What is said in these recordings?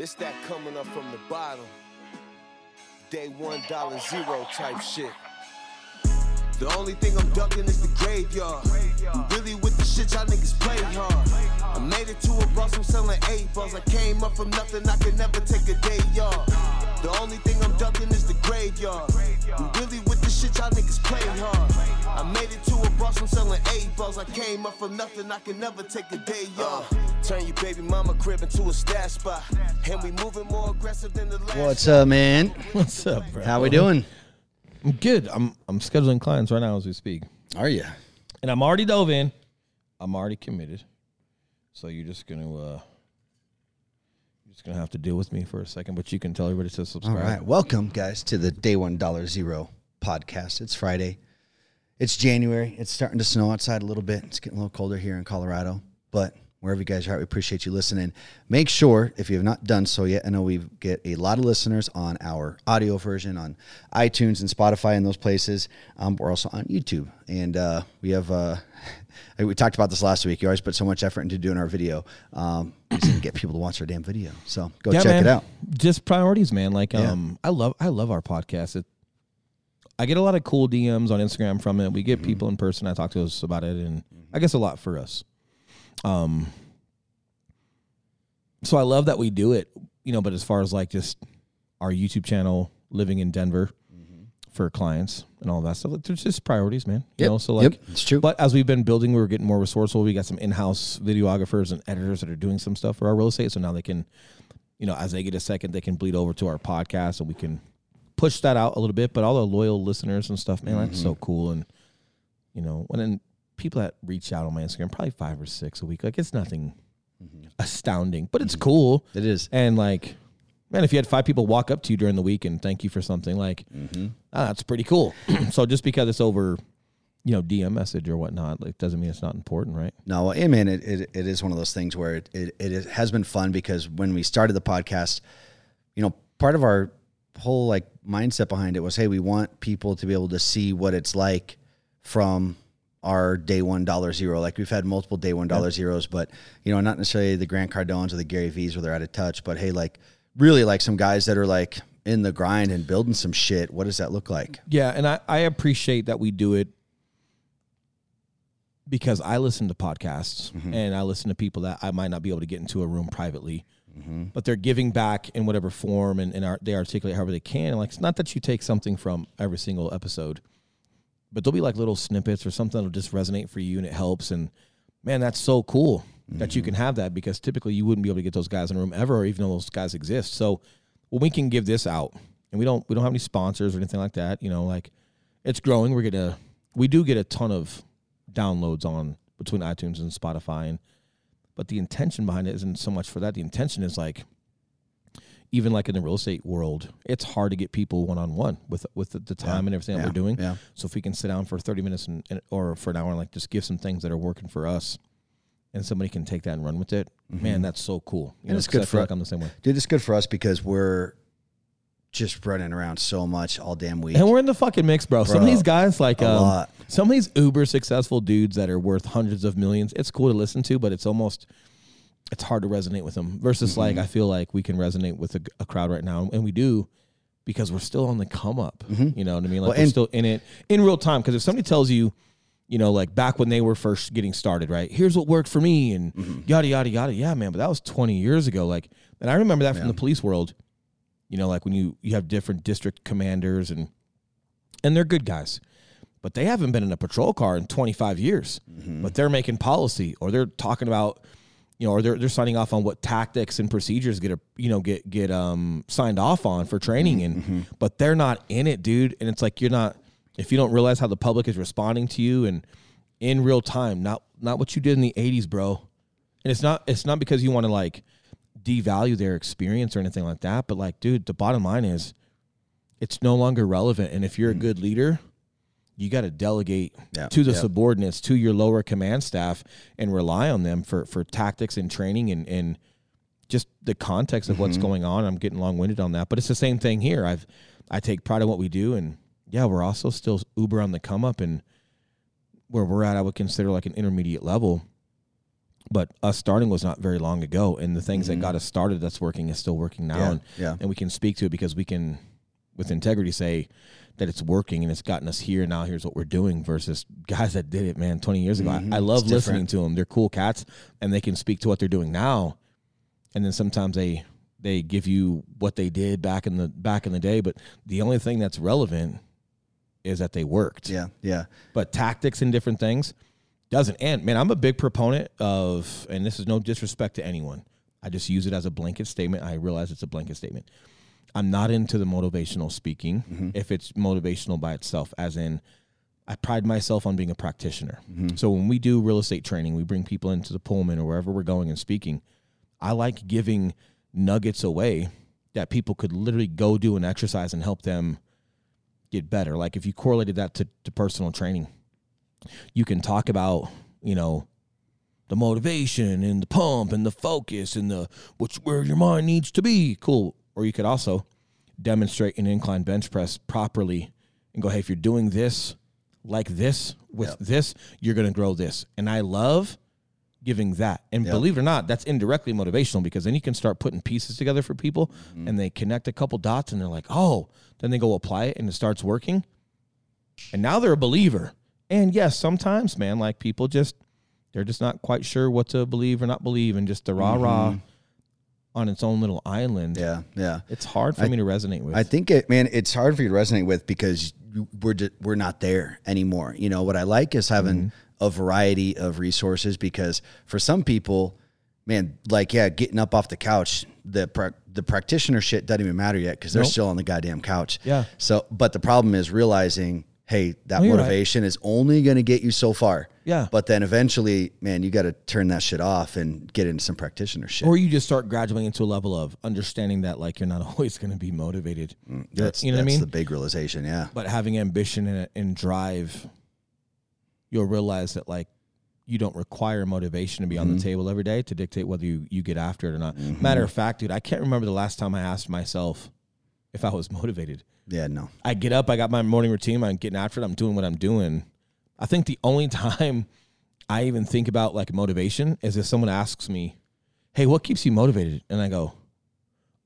It's that coming up from the bottom. Day one dollar zero type shit. The only thing I'm ducking is the graveyard. I'm Really with the shit y'all niggas play hard. I made it to a boss, I'm selling eight balls. I came up from nothing, I can never take a day yard. The only thing I'm ducking is the graveyard. Really with the shit y'all niggas play hard. I made it to a boss, I'm selling eight balls. I came up from nothing, I can never take a day yard. Turn your baby mama crib into a stash spot. And we moving more aggressive than the last. What's up, man? What's up, bro? How we doing? I'm good. I'm I'm scheduling clients right now as we speak, Are you? and I'm already dove in. I'm already committed. So you're just gonna uh, you're just gonna have to deal with me for a second, but you can tell everybody to subscribe. All right, Welcome, guys, to the Day One Dollar Zero podcast. It's Friday. It's January. It's starting to snow outside a little bit. It's getting a little colder here in Colorado, but wherever you guys are at, we appreciate you listening. Make sure, if you have not done so yet, I know we get a lot of listeners on our audio version on iTunes and Spotify and those places. Um, we're also on YouTube, and uh, we have. Uh, we talked about this last week. You always put so much effort into doing our video. Um, we just to get people to watch our damn video. So go check man. it out. Just priorities, man. Like Yeah. um, I love I love our podcast. It, I get a lot of cool DMs on Instagram from it. We Mm-hmm. get people in person. I talk to us about it, and I guess a lot for us. Um, so I love that we do it, you know. But as far as like just our YouTube channel, living in Denver Mm-hmm. For clients and all that stuff, like, there's just priorities, man. You know, so yep, like it's true. but as we've been building, we're getting more resourceful. We got some in-house videographers and editors that are doing some stuff for our real estate. So now they can, you know, as they get a second, they can bleed over to our podcast and we can push that out a little bit. But all the loyal listeners and stuff, man, that's so mm-hmm. cool. And you know, when then people that reach out on my Instagram, probably five or six a week. Like it's nothing mm-hmm. astounding, but it's mm-hmm. cool. It is. And like, man, if you had five people walk up to you during the week and thank you for something, like, Mm-hmm. ah, that's pretty cool. so just because it's over, you know, DM message or whatnot, like, doesn't mean it's not important, right? No, well, I mean, it, it, it is one of those things where it, it, it has been fun because when we started the podcast, you know, part of our whole like mindset behind it was, hey, we want people to be able to see what it's like from our day one dollar zero. Like we've had multiple day one dollar zeros, but you know, not necessarily the Grant Cardones or the Gary V's where they're out of touch, but hey, like really like some guys that are like in the grind and building some shit. What does that look like? Yeah, and I, I appreciate that we do it because I listen to podcasts mm-hmm. and I listen to people that I might not be able to get into a room privately, mm-hmm. but they're giving back in whatever form and, and are, they articulate however they can. Like it's not that you take something from every single episode, but there'll be like little snippets or something that'll just resonate for you and it helps. And man, that's so cool that you can have that because typically you wouldn't be able to get those guys in a room ever, or even though those guys exist. So when we can give this out and we don't we don't have any sponsors or anything like that, you know, like it's growing. We're gonna we do get a ton of downloads on between iTunes and Spotify and but the intention behind it isn't so much for that. The intention is like even like in the real estate world, it's hard to get people one on one with with the, the time and everything that Yeah. we're doing. Yeah. So if we can sit down for 30 minutes and, and or for an hour and like just give some things that are working for us and somebody can take that and run with it, man, that's so cool. You Mm-hmm. And know, it's good I for- like I'm the same way. Dude, it's good for us because we're just running around so much all damn week. And we're in the fucking mix, bro. Some of these guys, like a um, lot. some of these uber successful dudes that are worth hundreds of millions, it's cool to listen to, but it's almost it's hard to resonate with them. Versus like Mm-hmm. I feel like we can resonate with a, a crowd right now, and we do because we're still on the come up. You know what I mean? Like Mm-hmm. Well, we're still in it in real time. Because if somebody tells you, you know, like back when they were first getting started, right? Here's what worked for me, and Mm-hmm. yada yada yada. Yeah, man, but that was 20 years ago. Like, and I remember that from the police world. You know, like when you you have different district commanders and and they're good guys, but they haven't been in a patrol car in 25 years. But they're making policy, or they're talking about, you know, or they're they're signing off on what tactics and procedures get a you know get get um signed off on for training, and but they're not in it, dude. And it's like you're not if you don't realize how the public is responding to you and in real time, not not what you did in the 80s, bro. And it's not it's not because you want to like devalue their experience or anything like that, but like, dude, the bottom line is it's no longer relevant. And if you're a good leader, you got to delegate Yeah, to the yeah. subordinates, to your lower command staff, and rely on them for for tactics and training and and just the context of what's mm-hmm. going on. I'm getting long winded on that, but it's the same thing here. I've I take pride in what we do, and yeah, we're also still uber on the come up, and where we're at, I would consider like an intermediate level. but us starting was not very long ago, and the things that got us started that's working is still working now, Mm-hmm. Yeah, and yeah. and we can speak to it because we can, with integrity, say that it's working and it's gotten us here. Now here's what we're doing versus guys that did it, man, 20 years ago. I, I love Mm-hmm. It's listening different. to them. They're cool cats, and they can speak to what they're doing now, and then sometimes they they give you what they did back in the back in the day, but the only thing that's relevant is that they worked Yeah, yeah. but tactics and different things doesn't. And man, I'm a big proponent of, and this is no disrespect to anyone. I just use it as a blanket statement. I realize it's a blanket statement. I'm not into the motivational speaking mm-hmm. if it's motivational by itself, as in, I pride myself on being a practitioner. Mm-hmm. So when we do real estate training, we bring people into the Pullman or wherever we're going and speaking. I like giving nuggets away that people could literally go do an exercise and help them get better. Like if you correlated that to, to personal training, you can talk about, you know, the motivation and the pump and the focus and the which where your mind needs to be. Cool. Or you could also demonstrate an incline bench press properly and go, hey, if you're doing this like this with this, you're gonna grow this. And I love giving that. And believe it or not, that's indirectly motivational because then you can start putting pieces together for people mm-hmm. and they connect a couple dots and they're like, oh, then they go apply it and it starts working. And now they're a believer. And yes, sometimes, man, like people just they're just not quite sure what to believe or not believe and just the rah rah mm-hmm. on its own little island. Yeah, yeah. It's hard for me to resonate with. I think it, man, it's hard for you to resonate with because you- we're just, we're not there anymore. You know what I like is having mm-hmm. A variety of resources because for some people, man, like yeah, getting up off the couch, the pra- the practitioner shit doesn't even matter yet because they're Nope. still on the goddamn couch. Yeah. So, but the problem is realizing, hey, that Oh, you're right. motivation is only going to get you so far. Yeah. But then eventually, man, you got to turn that shit off and get into some practitioner shit. or you just start graduating into a level of understanding that like you're not always going to be motivated. Mm, that's you know what I that's mean? the big realization. Yeah. but having ambition and, and drive, you'll realize that like you don't require motivation to be on Mm-hmm. the table every day to dictate whether you, you get after it or not. Matter of fact, dude, I can't remember the last time I asked myself if I was motivated. Yeah. No. I get up, I got my morning routine, I'm getting after it, I'm doing what I'm doing. I think the only time I even think about like motivation is if someone asks me, Hey, what keeps you motivated? And I go,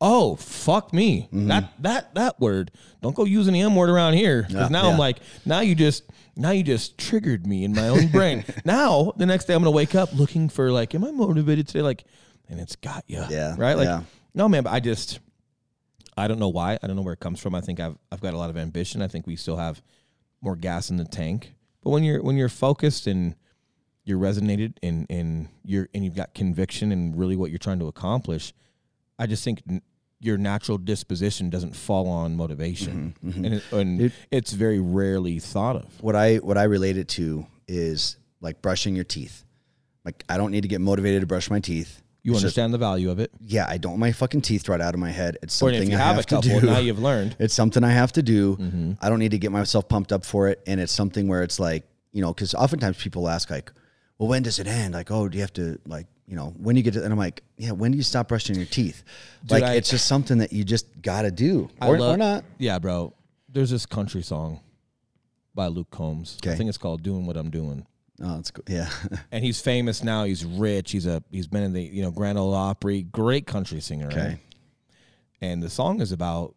Oh, fuck me. Mm-hmm. That that that word. Don't go using the M word around here. Because Yeah, now yeah. I'm like, now you just now you just triggered me in my own brain. now the next day I'm gonna wake up looking for like, am I motivated today? Like, and it's got you. Yeah, Right? Like yeah. no man, but I just I don't know why. I don't know where it comes from. I think I've I've got a lot of ambition. I think we still have more gas in the tank. But when you're when you're focused and you're resonated and and you're and you've got conviction and really what you're trying to accomplish, I just think your natural disposition doesn't fall on motivation, mm-hmm, mm-hmm. and, it, and it's very rarely thought of. what I what I relate it to is like brushing your teeth. Like I don't need to get motivated to brush my teeth. You It's just- understand the value of it, yeah, I don't want my fucking teeth right out of my head. It's something if you I have, have, a couple, to do. now you've learned. it's something I have to do. Mm-hmm. I don't need to get myself pumped up for it. And it's something where it's like, you know, because oftentimes people ask like, well, when does it end? Like, oh, do you have to like, you know, when you get to? And I'm like, yeah, when do you stop brushing your teeth? like, I- it's just something that you just got to do, I or, love- or not. Yeah, bro. There's this country song by Luke Combs. I think it's called "Doing What I'm Doing." Oh, it's cool. Yeah, and he's famous now. He's rich. He's a he's been in the you know Grand Ole Opry. Great country singer. Okay. Right? And the song is about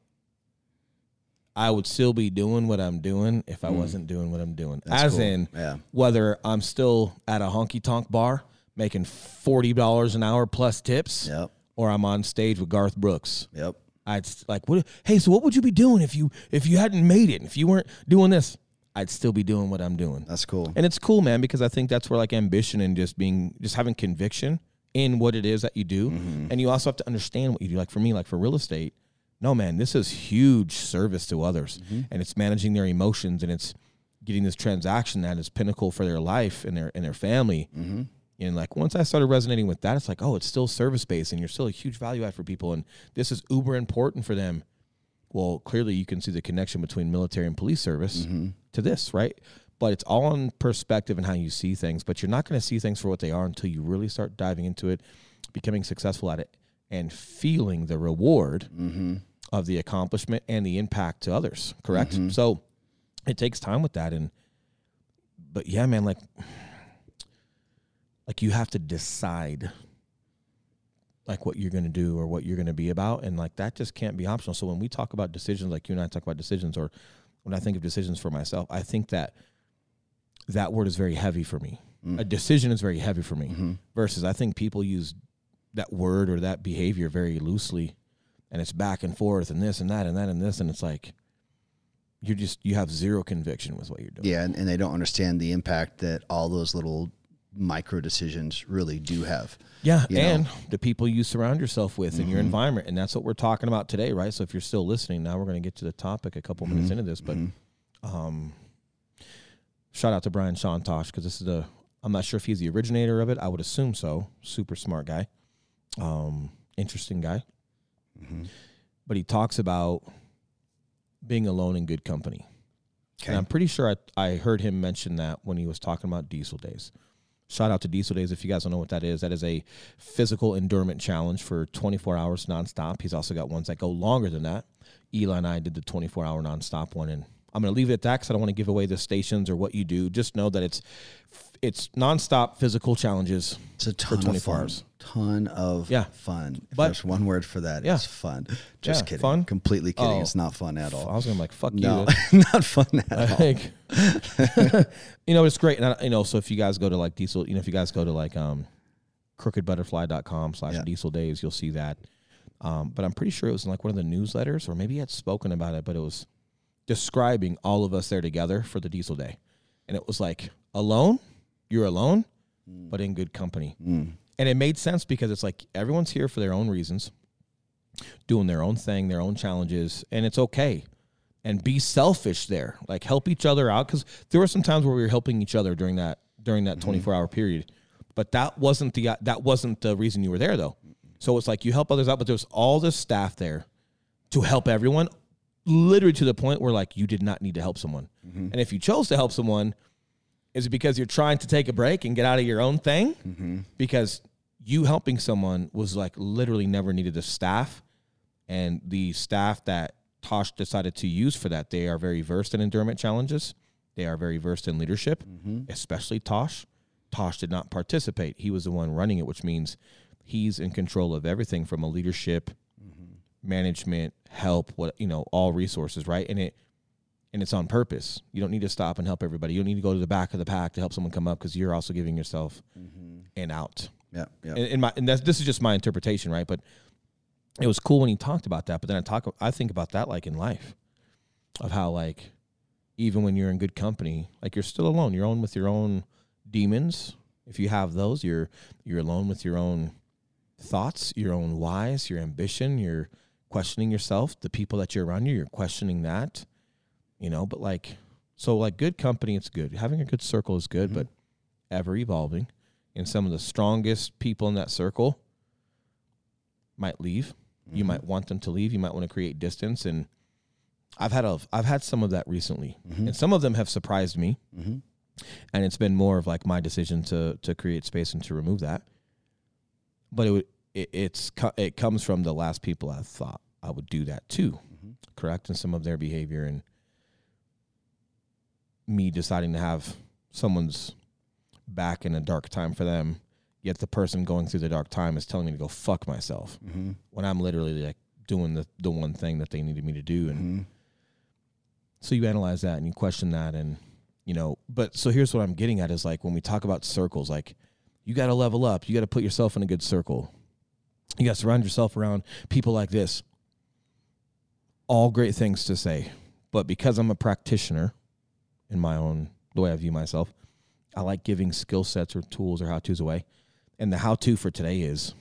I would still be doing what I'm doing if I mm. wasn't doing what I'm doing. That's As cool. in Yeah. whether I'm still at a honky tonk bar making forty dollars an hour plus tips, Yep. or I'm on stage with Garth Brooks. yep. I'd like, what? Hey, so what would you be doing if you if you hadn't made it? If you weren't doing this, I'd still be doing what I'm doing. That's cool. And it's cool, man, because I think that's where like ambition and just being, just having conviction in what it is that you do. Mm-hmm. And you also have to understand what you do. Like for me, like for real estate, no, man, this is huge service to others. Mm-hmm. And it's managing their emotions and it's getting this transaction that is pinnacle for their life and their, and their family. Mm-hmm. And like once I started resonating with that, it's like, oh, it's still service based and you're still a huge value add for people. And this is uber important for them. Well, clearly you can see the connection between military and police service mm-hmm. to this, right? But it's all in perspective and how you see things. But you're not going to see things for what they are until you really start diving into it, becoming successful at it, and feeling the reward mm-hmm. of the accomplishment and the impact to others. Correct. Mm-hmm. So it takes time with that. And but yeah, man, like like you have to decide like what you're going to do or what you're going to be about and like that just can't be optional. So when we talk about decisions like you and i talk about decisions or when i think of decisions for myself i think that that word is very heavy for me. Mm. A decision is very heavy for me mm-hmm. versus i think people use that word or that behavior very loosely and it's back and forth and this and that and that and this and it's like you're just you have zero conviction with what you're doing. Yeah, and, and they don't understand the impact that all those little micro decisions really do have. Yeah, you know? and the people you surround yourself with in your environment, and that's what we're talking about today, right? So if you're still listening, now we're going to get to the topic a couple minutes into this, but um, shout out to Brian Shantosh because this is the I'm not sure if he's the originator of it. I would assume so. Super smart guy, um, interesting guy, but he talks about being alone in good company. Okay. And I'm pretty sure I, I heard him mention that when he was talking about diesel days. Shout out to Diesel Days if you guys don't know what that is. That is a physical endurance challenge for 24 hours nonstop. He's also got ones that go longer than that. Eli and I did the 24 hour nonstop one, and I'm going to leave it at that because I don't want to give away the stations or what you do. Just know that it's it's nonstop physical challenges It's a ton for of 24 fun. hours. Ton of Yeah. fun. If But- there's one word for that, Yeah. it's fun. Just Yeah, kidding. fun? Completely kidding. Oh. It's not fun at all. I was going to like fuck No, you. not fun at all. you know it's great and I, you know so if you guys go to like diesel you know if you guys go to like um crookedbutterfly.com slash diesel days you'll see that um but i'm pretty sure it was in like one of the newsletters or maybe he had spoken about it but it was describing all of us there together for the diesel day and it was like alone you're alone mm. but in good company. Mm. and it made sense because it's like everyone's here for their own reasons doing their own thing their own challenges and it's okay. And be selfish there. Like help each other out. Because there were some times where we were helping each other during that during that mm-hmm. 24 hour period. But that wasn't the that wasn't the reason you were there though. So it's like you help others out but there's all this staff there to help everyone literally to the point where like you did not need to help someone. Mm-hmm. And if you chose to help someone is it because you're trying to take a break and get out of your own thing mm-hmm. because you helping someone was like literally never needed the staff and the staff that Tosh decided to use for that, they are very versed in endurance challenges. They are very versed in leadership, mm-hmm. especially Tosh. Tosh did not participate. He was the one running it, which means he's in control of everything from a leadership, mm-hmm. management, help, what you know, all resources, right? And it and it's on purpose. You don't need to stop and help everybody. You don't need to go to the back of the pack to help someone come up because you're also giving yourself mm-hmm. an out Yeah, yeah. and, and my and that's, this is just my interpretation, right? But it was cool when he talked about that. But then I talk, I think about that like in life, of how like even when you're in good company, like you're still alone. You're alone with your own demons. If you have those, you're you're alone with your own thoughts, your own whys, your ambition. You're questioning yourself. The people that you're around you, you're questioning that. You know, but like so, like good company, it's good. Having a good circle is good, mm-hmm. but ever evolving and some of the strongest people in that circle might leave. You mm-hmm. might want them to leave. You might want to create distance, and I've had a I've had some of that recently, mm-hmm. and some of them have surprised me. And it's been more of like my decision to to create space and to remove that. But it would it, it's it comes from the last people I thought I would do that too, correct? And some of their behavior and me deciding to have someone's back in a dark time for them, yet the person going through the dark time is telling me to go fuck myself mm-hmm. when I'm literally like doing the the one thing that they needed me to do. And mm-hmm. so you analyze that and you question that and you know but so here's what I'm getting at is like when we talk about circles like you got to level up. You got to put yourself in a good circle. You got to surround yourself around people like this. All great things to say but because I'm a practitioner in my own the way I view myself I like giving skill sets or tools or how to's away. And the how to for today is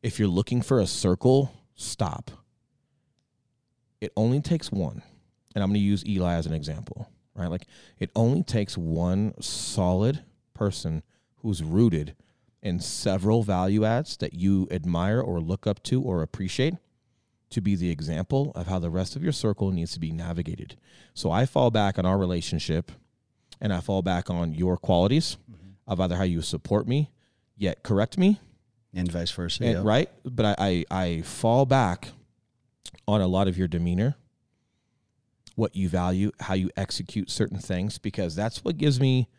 if you're looking for a circle, stop. It only takes one. And I'm going to use Eli as an example, right? Like it only takes one solid person who's rooted in several value adds that you admire or look up to or appreciate to be the example of how the rest of your circle needs to be navigated. So I fall back on our relationship and I fall back on your qualities mm-hmm. of either how you support me, yet correct me, and vice versa. and, yeah. right? But I, I I fall back on a lot of your demeanor, what you value, how you execute certain things, because that's what gives me.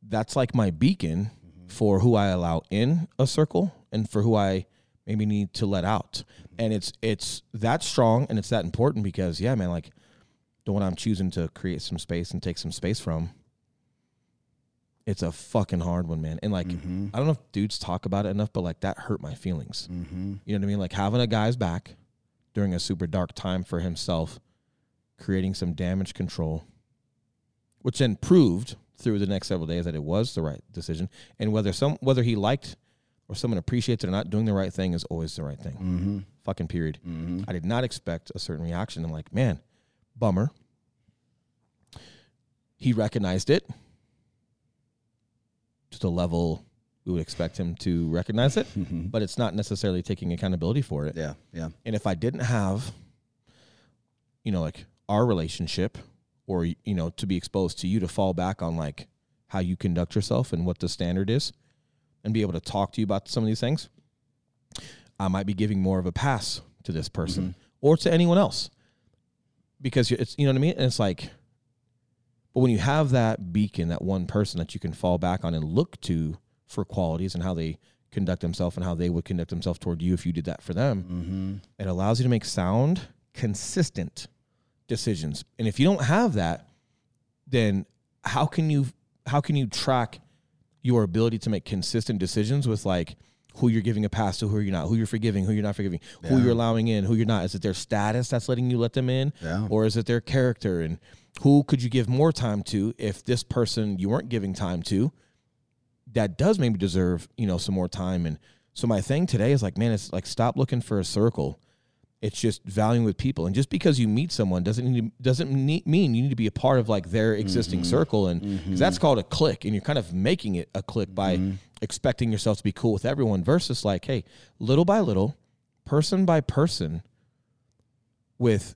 That's like my beacon mm-hmm. for who I allow in a circle and for who I maybe need to let out. And it's it's that strong and it's that important because yeah, man, like the one I'm choosing to create some space and take some space from. It's a fucking hard one, man. And like, Mm-hmm. I don't know if dudes talk about it enough, but like that hurt my feelings. Mm-hmm. You know what I mean? Like having a guy's back during a super dark time for himself, creating some damage control, which then proved through the next several days that it was the right decision. And whether some whether he liked or someone appreciates it or not, doing the right thing is always the right thing. Mm-hmm. Fucking period. Mm-hmm. I did not expect a certain reaction. I'm like, man, bummer. He recognized it to the level we would expect him to recognize it, Mm-hmm. but it's not necessarily taking accountability for it. Yeah, yeah. And if I didn't have, you know, like our relationship or, you know, to be exposed to you to fall back on like how you conduct yourself and what the standard is and be able to talk to you about some of these things, I might be giving more of a pass to this person or to anyone else because it's, you know what I mean? And it's like, but when you have that beacon, that one person that you can fall back on and look to for qualities and how they conduct themselves and how they would conduct themselves toward you if you did that for them, Mm-hmm. it allows you to make sound, consistent decisions. And if you don't have that, then how can you how can you track your ability to make consistent decisions with like who you're giving a pass to, who you're not, who you're forgiving, who you're not forgiving, who you're allowing in, who you're not? Is it their status that's letting you let them in? Yeah. Or is it their character? And who could you give more time to if this person you weren't giving time to that does maybe deserve, you know, some more time? And so my thing today is like, man, it's like stop looking for a circle. It's just valuing with people, and just because you meet someone doesn't need, doesn't need, mean you need to be a part of like their existing mm-hmm. circle, and mm-hmm. 'cause that's called a click, and you're kind of making it a click by mm-hmm. expecting yourself to be cool with everyone. Versus like, hey, little by little, person by person, with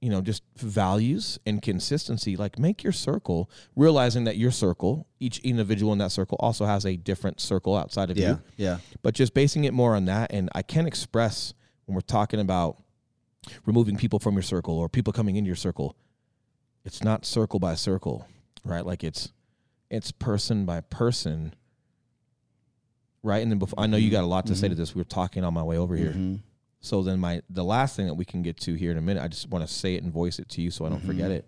you know just values and consistency, like make your circle, realizing that your circle, each individual in that circle, also has a different circle outside of Yeah, you yeah. but just basing it more on that. And I can't express when we're talking about removing people from your circle or people coming into your circle, it's not circle by circle, right? Like it's it's person by person, right? And then before I know you got a lot to say to this. We were talking on my way over here. Mhm. So then my the last thing that we can get to here in a minute, I just want to say it and voice it to you so I don't forget it.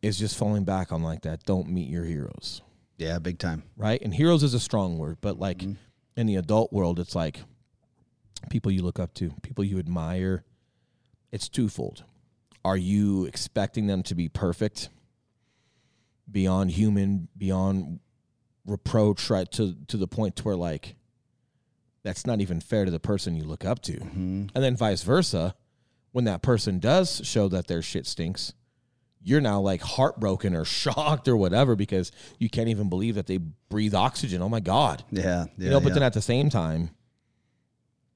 Is just falling back on like that. Don't meet your heroes Yeah, big time. right? And heroes is a strong word, but like Mm-hmm. in the adult world, it's like people you look up to, people you admire. It's twofold. Are you expecting them to be perfect, beyond human, beyond reproach, right? To to the point to where like that's not even fair to the person you look up to. Mm-hmm. And then vice versa, when that person does show that their shit stinks, you're now like heartbroken or shocked or whatever because you can't even believe that they breathe oxygen. Oh my God. Yeah, yeah. you know, but yeah. then at the same time,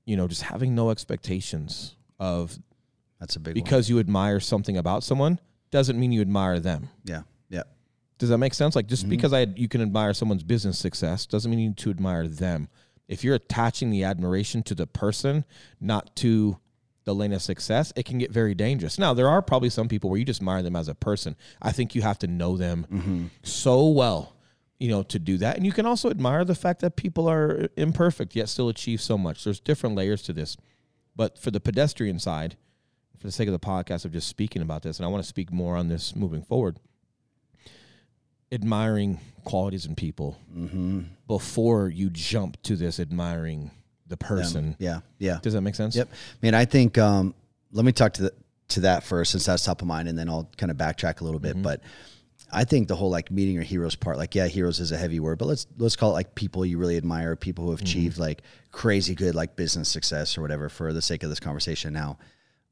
you know, just having no expectations of that's a big one. because you admire something about someone doesn't mean you admire them. Yeah, yeah. Does that make sense? Like Mm-hmm. just because I you can admire someone's business success doesn't mean you need to admire them. If you're attaching the admiration to the person, not to the lane of success, it can get very dangerous. Now, there are probably some people where you just admire them as a person. I think you have to know them Mm-hmm. so well, you know, to do that. And you can also admire the fact that people are imperfect yet still achieve so much. There's different layers to this. But for the pedestrian side, for the sake of the podcast of just speaking about this, and I want to speak more on this moving forward, admiring qualities in people Mm-hmm. before you jump to this admiring the person. Yeah, yeah. Does that make sense? Yep. I mean, I think um, let me talk to the, to that first since that's top of mind, and then I'll kind of backtrack a little Mm-hmm. bit. But I think the whole like meeting your heroes part, like yeah, heroes is a heavy word, but let's let's call it like people you really admire, people who have Mm-hmm. achieved like crazy good like business success or whatever. For the sake of this conversation now,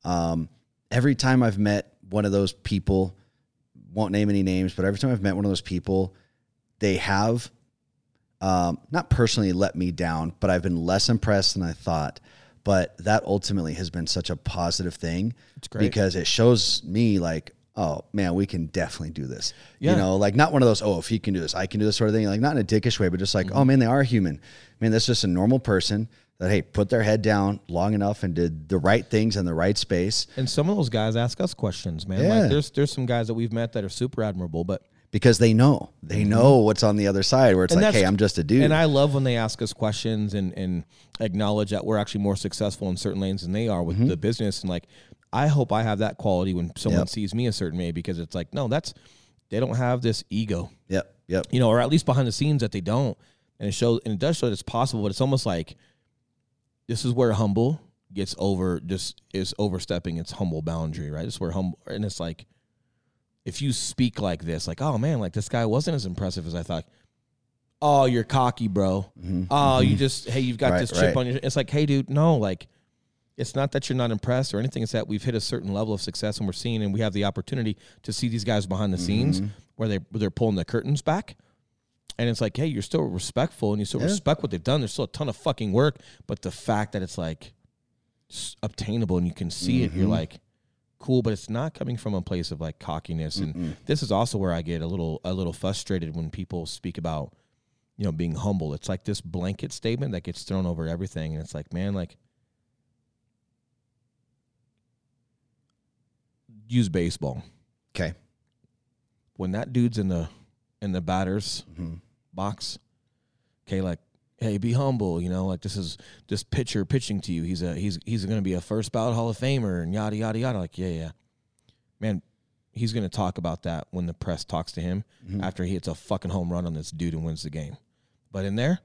um, every time I've met one of those people, won't name any names, but every time I've met one of those people, they have um, not personally let me down, but I've been less impressed than I thought. But that ultimately has been such a positive thing great. because it shows me like, oh man, we can definitely do this. Yeah. You know, like not one of those, oh, if he can do this, I can do this sort of thing. Like not in a dickish way, but just like, oh man, they are human. Man, that's just a normal person that hey, put their head down long enough and did the right things in the right space. And some of those guys ask us questions, man. Yeah. Like there's there's some guys that we've met that are super admirable, but because they know they know what's on the other side where it's Mm-hmm. And like, hey, I'm just a dude. And I love when they ask us questions and and acknowledge that we're actually more successful in certain lanes than they are with the business. And like, I hope I have that quality when someone Yep. sees me a certain way because it's like, no, that's they don't have this ego, yep, yep. you know, or at least behind the scenes that they don't. And it shows, and it does show that it's possible, but it's almost like this is where humble gets over, just is overstepping its humble boundary, right? It's where humble, and it's like, if you speak like this, like, oh man, like this guy wasn't as impressive as I thought. Oh, you're cocky, bro. Oh, you just hey, you've got Mm-hmm. Right, this chip right. on your. It's like, hey, dude, no, like, it's not that you're not impressed or anything. It's that we've hit a certain level of success and we're seeing, and we have the opportunity to see these guys behind the scenes Mm-hmm. where they where they're pulling the curtains back. And it's like, hey, you're still respectful and you still Yeah. respect what they've done. There's still a ton of fucking work, but the fact that it's like obtainable and you can see it, Mm-hmm. you're like, cool. But it's not coming from a place of like cockiness. And this is also where I get a little a little frustrated when people speak about, you know, being humble. It's like this blanket statement that gets thrown over everything, and it's like, man, like. Use baseball Okay. when that dude's in the in the batters Mm-hmm. box, okay, like, hey, be humble, you know, like this is this pitcher pitching to you. He's a he's he's gonna be a first ballot Hall of Famer and yada yada yada. Like, yeah, yeah. Man, he's gonna talk about that when the press talks to him after he hits a fucking home run on this dude and wins the game. But in there,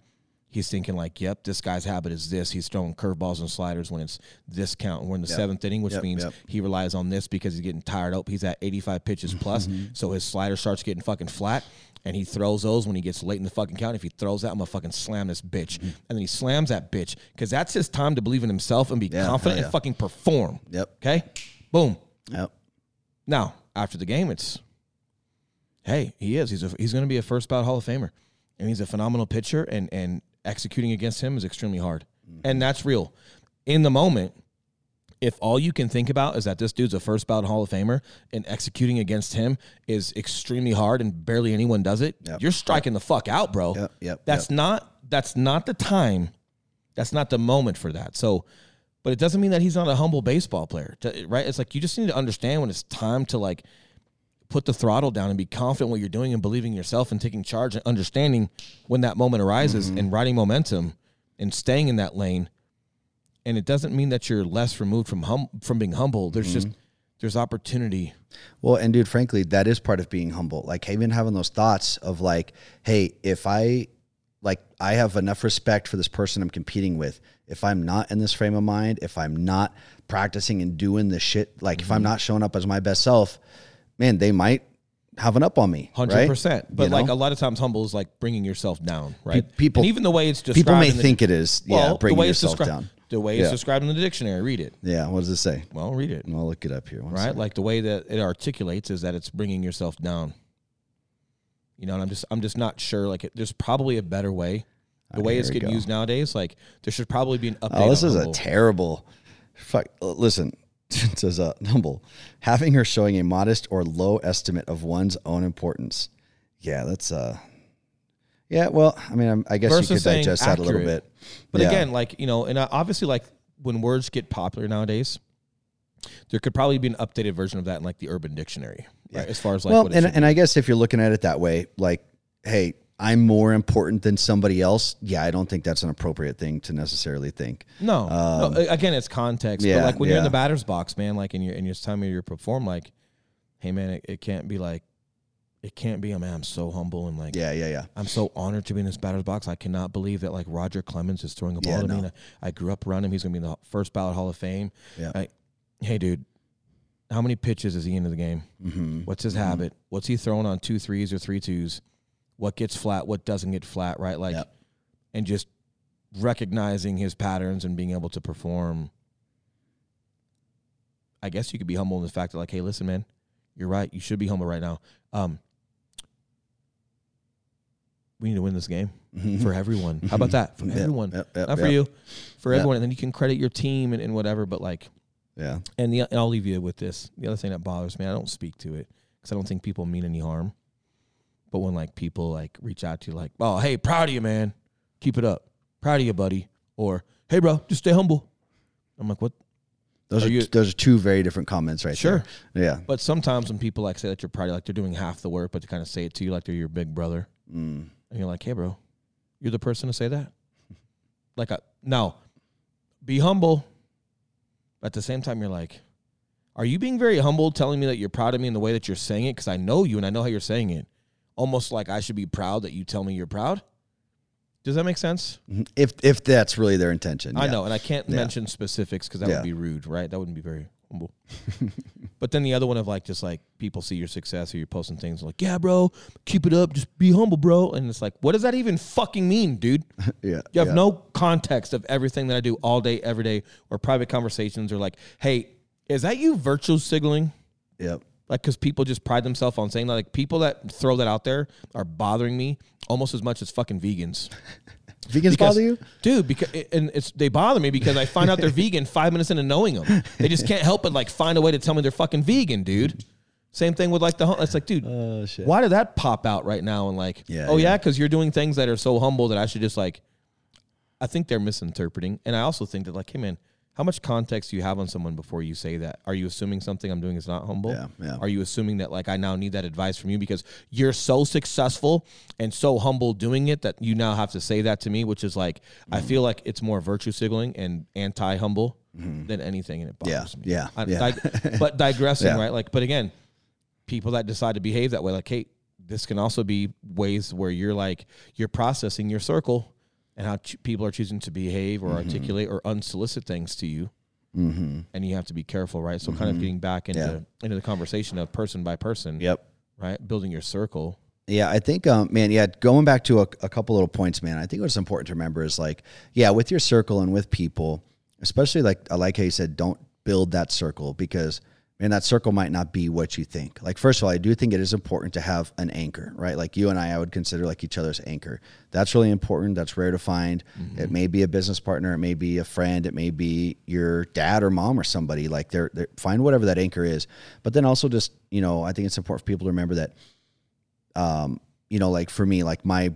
he's thinking like, yep, this guy's habit is this. He's throwing curveballs and sliders when it's this count. We're in the seventh inning, which Yep, means yep. he relies on this because he's getting tired out. He's at 85 pitches plus, Mm-hmm. so his slider starts getting fucking flat. And he throws those when he gets late in the fucking count. If he throws that, I'm gonna fucking slam this bitch. Mm-hmm. And then he slams that bitch because that's his time to believe in himself and be Yeah, confident yeah. and fucking perform. Yep. Okay, boom. Yep. Now after the game, it's hey, he is. He's a, he's to be a first ballot Hall of Famer, and he's a phenomenal pitcher. And and executing against him is extremely hard, and that's real. In the moment, if all you can think about is that this dude's a first ballot Hall of Famer, and executing against him is extremely hard, and barely anyone does it, Yep. you're striking the fuck out, bro. Yep, yep, That's not that's not the time. That's not the moment for that. So. But it doesn't mean that he's not a humble baseball player, right? It's like you just need to understand when it's time to like put the throttle down and be confident what you're doing and believing yourself and taking charge and understanding when that moment arises mm-hmm. and riding momentum and staying in that lane. And it doesn't mean that you're less removed from hum- from being humble. There's mm-hmm. just there's opportunity. Well, and dude, frankly, that is part of being humble. Like even having those thoughts of like, hey, if I like I have enough respect for this person I'm competing with. If I'm not in this frame of mind, if I'm not practicing and doing the shit, like if I'm mm-hmm. not showing up as my best self, man, they might have an up on me. Hundred right? percent. But You like know? a lot of times, humble is like bringing yourself down, right? people- and even the way it's described. people may the- think it is, yeah, well, bringing the way it's yourself descri- down. The way Yeah. it's described in the dictionary. Read it. Yeah, what does it say? Well, read it. I'll look it up here. One right? second. Like the way that it articulates is that it's bringing yourself down. You know, and I'm just I'm just not sure. Like, it, there's probably a better way. Ah, the way it's getting used nowadays, like there should probably be an oh, update. Oh, this is a terrible. Fuck. Listen, says uh, humble, having or showing a modest or low estimate of one's own importance. Yeah, that's uh. Yeah, well, I mean, I'm- I guess Versus you could digest that a little bit. But Yeah. again, like you know, and uh, obviously, like when words get popular nowadays, there could probably be an updated version of that in like the Urban Dictionary, right? As far as like well, and and I guess if you're looking at it that way, like, hey, I'm more important than somebody else. Yeah, I don't think that's an appropriate thing to necessarily think. No, no, again, it's context. Um, yeah, but like when you're in the batter's box, man, like in your in your time of your perform, like, hey man, it, it can't be like, it can't be. Oh man, I'm so humble and like, Yeah, yeah, yeah. I'm so honored to be in this batter's box. I cannot believe that like Roger Clemens is throwing a ball Yeah, to me. no. And I, I grew up around him. He's gonna be in the first ballot Hall of Fame. Yeah. I, hey, dude, how many pitches is he into the game? Mm-hmm. What's his habit? What's he throwing on two threes or three twos? What gets flat? What doesn't get flat? Right, like, Yep. and just recognizing his patterns and being able to perform. I guess you could be humble in the fact that, like, hey, listen, man, you're right. You should be humble right now. Um, we need to win this game for everyone. How about that? For Yep, everyone, yep, yep, not for you, for everyone. And then you can credit your team and, and whatever. But like, Yeah. and, the, and I'll leave you with this. The other thing that bothers me, I don't speak to it because I don't think people mean any harm. But when like people like reach out to you, like, "Oh, hey, proud of you, man. Keep it up. Proud of you, buddy." Or, "Hey, bro, just stay humble." I'm like, "What? Those Are are, you- those are two very different comments right Sure. there. Yeah. But sometimes when people like say that you're proudy, like they're doing half the work, but to kind of say it to you like they're your big brother, Mm. and you're like, "Hey, bro, you're the person to say that." Like, I, no, be humble. But at the same time, you're like, "Are you being very humble, telling me that you're proud of me in the way that you're saying it? Because I know you and I know how you're saying it. Almost like I should be proud that you tell me you're proud." Does that make sense? Mhm. If if that's really their intention. I know, and I can't Yeah. mention specifics because that Yeah. would be rude, right? That wouldn't be very humble. but then the other one of like just like people see your success or you're posting things like, yeah, bro, keep it up, just be humble, bro. And it's like, what does that even fucking mean, dude? Yeah. You have yeah. no context of everything that I do all day, every day, or private conversations, or like, hey, is that you virtual signaling? Yep. Like, because people just pride themselves on saying that. Like, people that throw that out there are bothering me almost as much as fucking vegans. Vegans Because- bother you? dude? Because and it's they bother me because I find out they're vegan five minutes into knowing them. They just can't help but like find a way to tell me they're fucking vegan, dude. Same thing with like the it's like, dude, Oh shit. why did that pop out right now? And like, Yeah, oh yeah. yeah, because you're doing things that are so humble that I should just like. I think they're misinterpreting, and I also think that like, hey man, how much context do you have on someone before you say that? Are you assuming something I'm doing is not humble? Yeah, yeah. Are you assuming that like I now need that advice from you because you're so successful and so humble doing it that you now have to say that to me, which is like Mm. I feel like it's more virtue signaling and anti humble than anything, and it Yeah, bothers me. yeah, I- yeah. dig- but digressing, Yeah. right? Like, but again, people that decide to behave that way, like, hey, this can also be ways where you're like you're processing your circle and how ch- people are choosing to behave or Mm-hmm. articulate or unsolicit things to you Mm-hmm. and you have to be careful, right? So kind of getting back into Yeah. into the conversation of person by person, Yep. right? Building your circle. Yeah, I think, um, man, yeah, going back to a, a couple little points, man, I think what's important to remember is like, yeah, with your circle and with people, especially like, I like how you said, don't build that circle because, man, that circle might not be what you think. Like, first of all, I do think it is important to have an anchor, right? Like you and I, I would consider like each other's anchor. That's really important. That's rare to find. It may be a business partner, it may be a friend, it may be your dad or mom or somebody. Like, they're, they're find whatever that anchor is. But then also just, you know, I think it's important for people to remember that um, you know, like for me, like my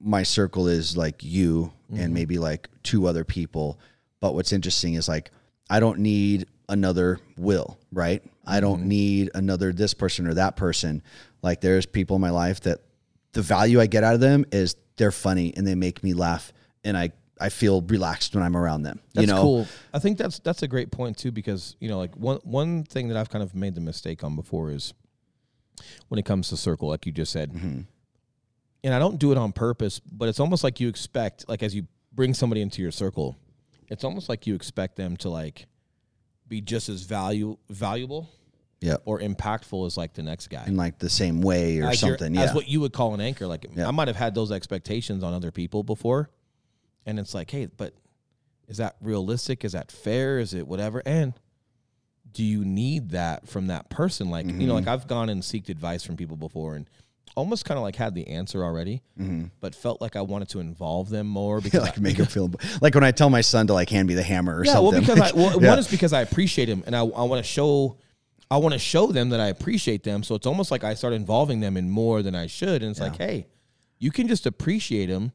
my circle is like you and maybe like two other people. But what's interesting is like I don't need another will, right? I don't need another this person or that person. Like there's people in my life that the value I get out of them is they're funny and they make me laugh and I I feel relaxed when I'm around them. That's you know? cool. I think that's that's a great point too because you know like one one thing that I've kind of made the mistake on before is when it comes to circle, like you just said, Mm-hmm. and I don't do it on purpose, but it's almost like you expect, like as you bring somebody into your circle, it's almost like you expect them to like be just as value valuable Yep. or impactful as like the next guy. In like the same way or as something. Yeah. as what you would call an anchor. Like Yeah. I might have had those expectations on other people before, and it's like, hey, but is that realistic? Is that fair? Is it whatever? And do you need that from that person? Like you know, Mm-hmm. like I've gone and seeked advice from people before, and almost kind of like had the answer already, but felt like I wanted to involve them more because Mm-hmm. like I, make them feel like when I tell my son to like hand me the hammer or something. yeah, something. well, because I, well, Yeah. one is because I appreciate him, and I, I want to show, I want to show them that I appreciate them. So it's almost like I start involving them in more than I should, and it's like, hey, you can just appreciate them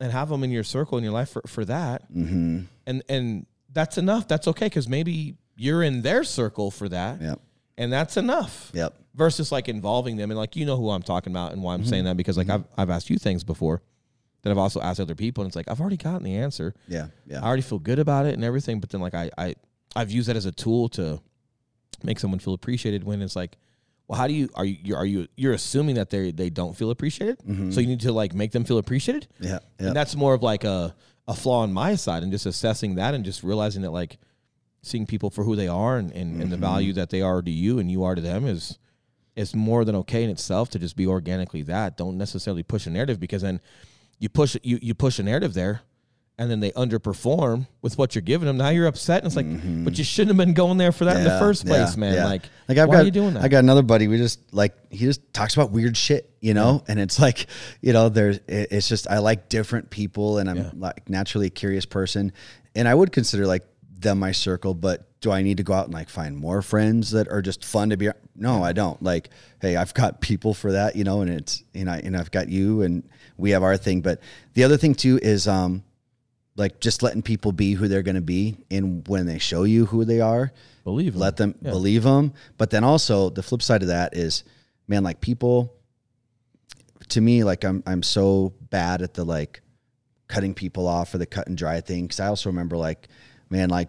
and have them in your circle in your life for, for that, mm-hmm. and and that's enough. That's okay because maybe you're in their circle for that, Yep. and that's enough. Yep. Versus like involving them, and like you know who I'm talking about and why I'm Mm-hmm. saying that because like mm-hmm. I've I've asked you things before that I've also asked other people, and it's like I've already gotten the answer. Yeah. Yeah. I already feel good about it and everything, but then like I, I I've used that as a tool to make someone feel appreciated when it's like, well, how do you are you you're, you you're assuming that they they don't feel appreciated, mm-hmm. so you need to like make them feel appreciated, Yeah. Yeah. and that's more of like a a flaw on my side and just assessing that and just realizing that like seeing people for who they are and, and, and the mm-hmm. value that they are to you and you are to them is is more than okay in itself to just be organically that. Don't necessarily push a narrative because then you push you you push a narrative there and then they underperform with what you're giving them. Now you're upset and it's like, mm-hmm. but you shouldn't have been going there for that in the first place, yeah, man. yeah. Like, like I've why got, are you doing that? I got another buddy. We just like he just talks about weird shit, you know, and it's like, you know, there's it's just I like different people, and I'm Yeah. like naturally a curious person, and I would consider like them my circle, but do I need to go out and like find more friends that are just fun to be? No, I don't. Like, hey, I've got people for that, you know, and it's you know, and I've got you, and we have our thing. But the other thing too is, um, like just letting people be who they're going to be and when they show you who they are Believe 'em. let them Yeah. believe them but then also the flip side of that is man like people to me like i'm i'm so bad at the like cutting people off or the cut and dry thing cuz i also remember like man like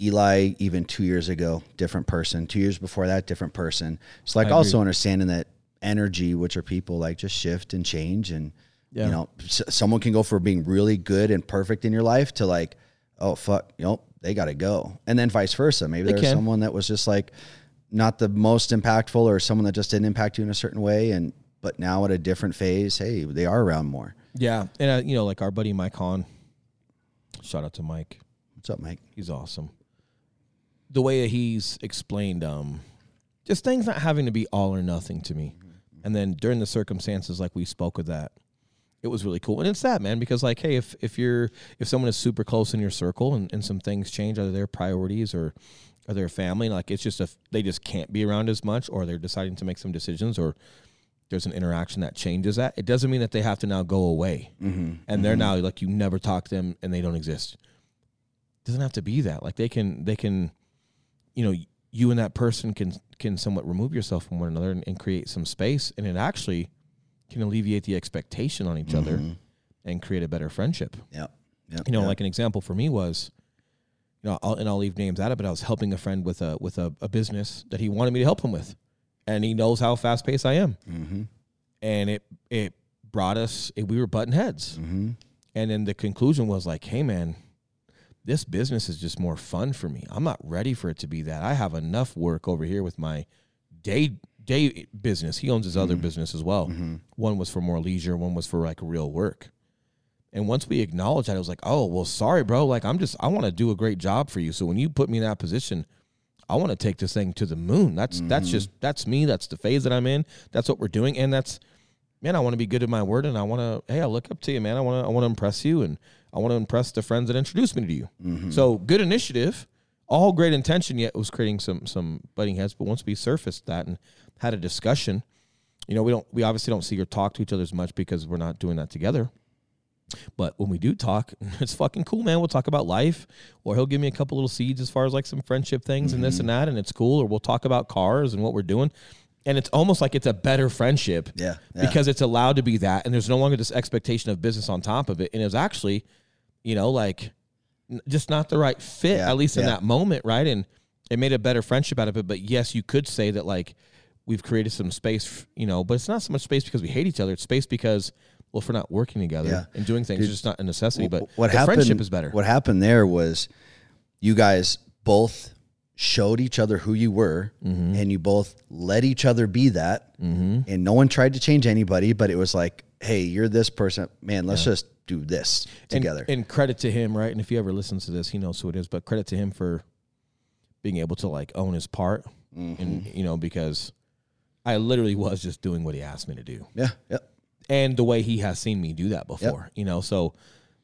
Eli even 2 years ago different person 2 years before that different person so like I also agree. understanding that energy which are people like just shift and change and Yeah. you know s- someone can go for being really good and perfect in your life to like oh fuck you know they got to go and then vice versa maybe They there's can. someone that was just like not the most impactful or someone that just didn't impact you in a certain way and but now at a different phase hey they are around more Yeah, and uh, you know, like our buddy Mike Hahn. Shout out to Mike. What's up mike He's awesome. The way that he's explained, um, just things not having to be all or nothing to me, and then during the circumstances, like we spoke of that, it was really cool. And it's that, man, because like, hey, if if you're if someone is super close in your circle and, and some things change, either their priorities or or their family, like it's just a they just can't be around as much, or they're deciding to make some decisions, or there's an interaction that changes that. It doesn't mean that they have to now go away, mm-hmm. and they're now like you never talk to them and they don't exist. Doesn't have to be that. Like they can they can, you know, you and that person can can somewhat remove yourself from one another and, and create some space, and it actually can alleviate the expectation on each other and create a better friendship. Yeah. yep You know, yep. like an example for me was, you know, I'll, and I'll leave names out of it. But I was helping a friend with a with a, a business that he wanted me to help him with, and he knows how fast paced I am, mm-hmm. and it it brought us. we were button heads, Mm-hmm. and then the conclusion was like, hey, man, this business is just more fun for me. I'm not ready for it to be that. I have enough work over here with my day day business. He owns his other business as well. Mm-hmm. One was for more leisure, one was for like real work. And once we acknowledged that, it was like, oh, well, sorry, bro. Like, I'm just, I want to do a great job for you. So when you put me in that position, I want to take this thing to the moon. That's, that's just, that's me. That's the phase that I'm in. That's what we're doing. And that's, man, I want to be good at my word. And I want to, hey, I look up to you, man. I want to, I want to impress you. And I want to impress the friends that introduced me to you. Mm-hmm. So good initiative, all great intention, yet it was creating some, some butting heads. But once we surfaced that and had a discussion, you know, we don't, we obviously don't see or talk to each other as much because we're not doing that together. But when we do talk, it's fucking cool, man. We'll talk about life, or he'll give me a couple little seeds as far as like some friendship things and this mm-hmm. and that, and it's cool. Or we'll talk about cars and what we're doing, and it's almost like it's a better friendship, Yeah, yeah. because it's allowed to be that, and there's no longer this expectation of business on top of it, and it was actually, you know, like just not the right fit, Yeah, at least in that moment, right? And it made a better friendship out of it. But yes, you could say that like we've created some space, you know, but it's not so much space because we hate each other. It's space because well, if we're not working together Yeah. and doing things, it's just not a necessity. But what the happened friendship is better. What happened there was you guys both showed each other who you were Mm-hmm. and you both let each other be that and no one tried to change anybody but it was like hey you're this person man let's just do this together And, credit to him, right? And if he ever listens to this, he knows who it is. But credit to him for being able to like own his part, Mm-hmm. and you know because I literally was just doing what he asked me to do. yeah yeah and the way he has seen me do that before, you know. So,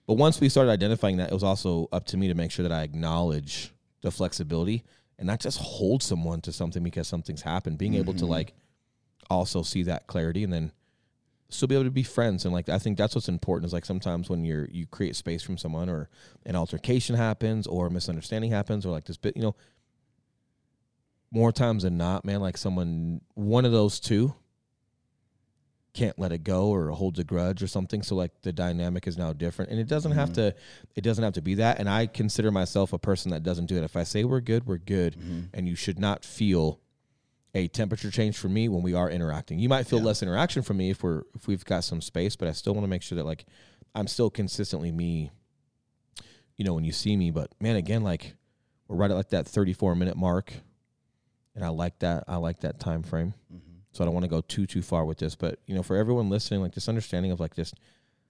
but once we started identifying that, it was also up to me to make sure that I acknowledge the flexibility and not just hold someone to something because something's happened. Being able to like also see that clarity and then still be able to be friends and like I think that's what's important is like sometimes when you're you create space from someone or an altercation happens or a misunderstanding happens or like this bit, you know, more times than not, man, like someone one of those two can't let it go or holds a grudge or something. So like the dynamic is now different and it doesn't have mm-hmm. to it doesn't have to be that. And i consider myself a person that doesn't do it if i say we're good we're good mm-hmm. and you should not feel a temperature change for me when we are interacting. You might feel less interaction from me if we're if we've got some space but i still want to make sure that like i'm still consistently me you know when you see me but man again like we're right at like that 34 minute mark and i like that i like that time frame. Mm-hmm. So I don't want to go too too far with this, but you know, for everyone listening, like this understanding of like just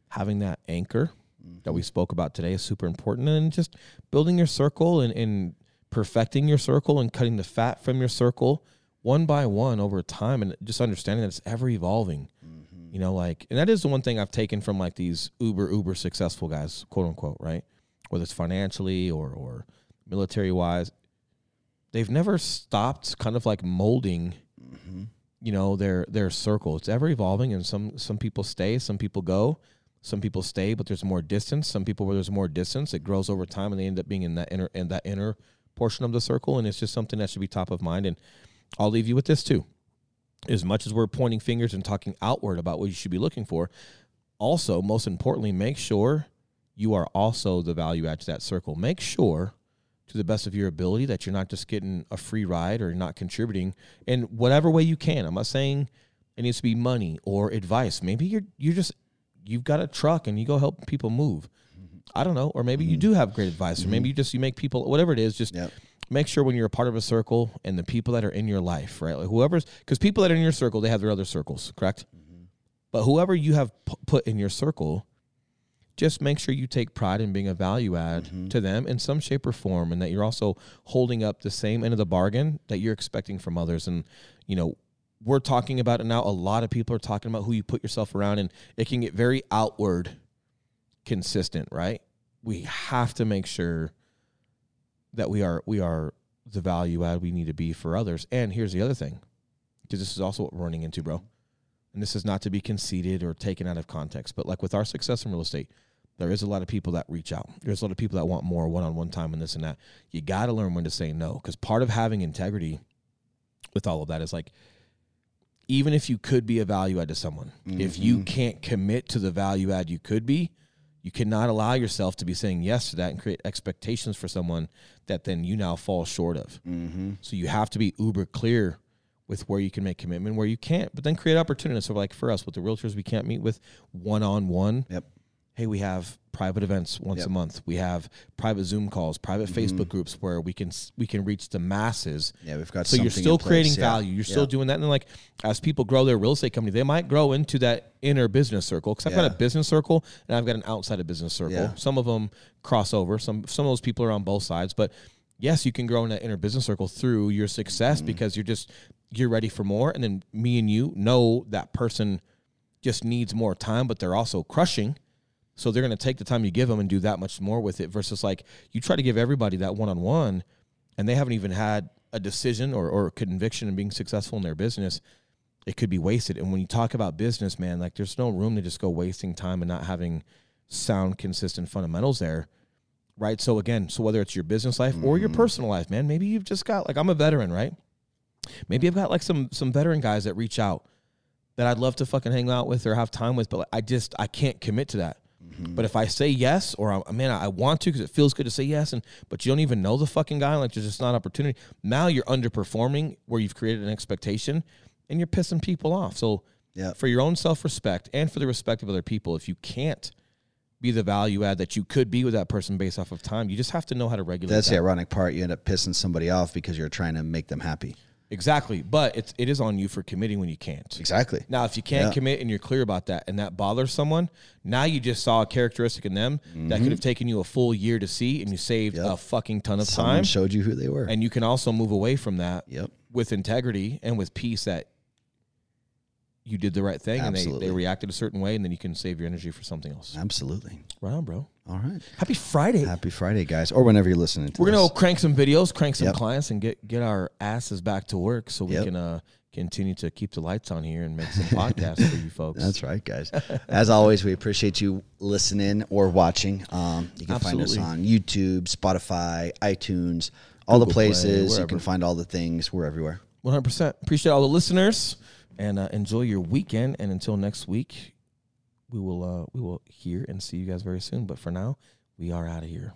having that anchor that we mm-hmm. spoke about today is super important, and just building your circle and, and perfecting your circle and cutting the fat from your circle one by one over time, and just understanding that it's ever evolving. Mm-hmm. You know, like, and that is the one thing I've taken from like these uber uber successful guys, quote unquote, right? Whether it's financially or or military wise, they've never stopped kind of like molding mm-hmm. you know their their circle it's ever evolving and some some people stay some people go Some people stay, but there's more distance. Some people where there's more distance, it grows over time, and they end up being in that inner in that inner portion of the circle. And it's just something that should be top of mind. And I'll leave you with this too. As much as we're pointing fingers and talking outward about what you should be looking for, also most importantly, make sure you are also the value add to that circle. Make sure to the best of your ability that you're not just getting a free ride or not contributing in whatever way you can. I'm not saying it needs to be money or advice. Maybe you're you're just you've got a truck and you go help people move. Mm-hmm. I don't know, or maybe you mm-hmm. do have great advice, or maybe mm-hmm. you just you make people whatever it is. Just Yep. Make sure when you're a part of a circle and the people that are in your life, right? Like whoever's because people that are in your circle, they have their other circles, correct? Mm-hmm. But whoever you have pu- put in your circle, just make sure you take pride in being a value add mm-hmm. to them in some shape or form, and that you're also holding up the same end of the bargain that you're expecting from others. And you know, we're talking about it now. A lot of people are talking about who you put yourself around, and it can get very outward consistent, right? We have to make sure that we are we are the value add we need to be for others. And here's the other thing, because this is also what we're running into, bro. And this is not to be conceited or taken out of context, but like with our success in real estate, there is a lot of people that reach out. There's a lot of people that want more one-on-one time and this and that. You got to learn when to say no, because part of having integrity with all of that is like even if you could be a value add to someone, if you mm-hmm. can't commit to the value add you could be, you cannot allow yourself to be saying yes to that and create expectations for someone that then you now fall short of. Mm-hmm. So you have to be uber clear with where you can make commitment, where you can't, but then create opportunities. So like for us with the realtors we can't meet with one on one. Yep. Hey, we have private events once Yep. a month. We have private Zoom calls, private Facebook groups where we can we can reach the masses Yeah, we've got so you're still creating yeah. value. You're still doing that. And then like as people grow their real estate company, they might grow into that inner business circle. Because I've got a business circle and I've got an outside of business circle. Yeah. Some of them cross over. Some some of those people are on both sides. But yes, you can grow in that inner business circle through your success Mm-hmm. because you're just you're ready for more. And then me and you know that person just needs more time, but they're also crushing. So they're going to take the time you give them and do that much more with it versus like you try to give everybody that one on one and they haven't even had a decision or, or conviction in being successful in their business. It could be wasted. And when you talk about business, man, like there's no room to just go wasting time and not having sound, consistent fundamentals there. Right. So again, so whether it's your business life or your mm. personal life, man, maybe you've just got like I'm a veteran, right? Maybe I've got like some some veteran guys that reach out that I'd love to fucking hang out with or have time with, but like, I just I can't commit to that. But if I say yes, or I, man, I want to because it feels good to say yes, and but you don't even know the fucking guy, like there's just not opportunity. Now you're underperforming where you've created an expectation, and you're pissing people off. So Yeah. for your own self respect and for the respect of other people, if you can't be the value add that you could be with that person based off of time, you just have to know how to regulate. That's that. the ironic part. You end up pissing somebody off because you're trying to make them happy. Exactly. But it's it is on you for committing when you can't. Exactly. Now, if you can't Yeah. commit and you're clear about that and that bothers someone, now you just saw a characteristic in them that could have taken you a full year to see and you saved Mm-hmm. Yep. a fucking ton of Someone time. showed you who they were. and you can also move away from that Yep. with integrity and with peace that you did the right thing and they, Absolutely. they reacted a certain way and then you can save your energy for something else. Absolutely. Right on, bro. All right. Happy Friday. Happy Friday, guys, or whenever you're listening to We're gonna crank some videos, crank some Yep. clients, and get get our asses back to work so we Yep. can uh, continue to keep the lights on here and make some podcasts for you folks. That's right, guys. As always, we appreciate you listening or watching. Um, you can find us on YouTube, Spotify, iTunes, all the Google Play, places. you wherever. can find all the things. We're everywhere. One hundred percent. Appreciate all the listeners and uh, enjoy your weekend. And until next week, we will uh, we will hear and see you guys very soon. But for now, we are out of here.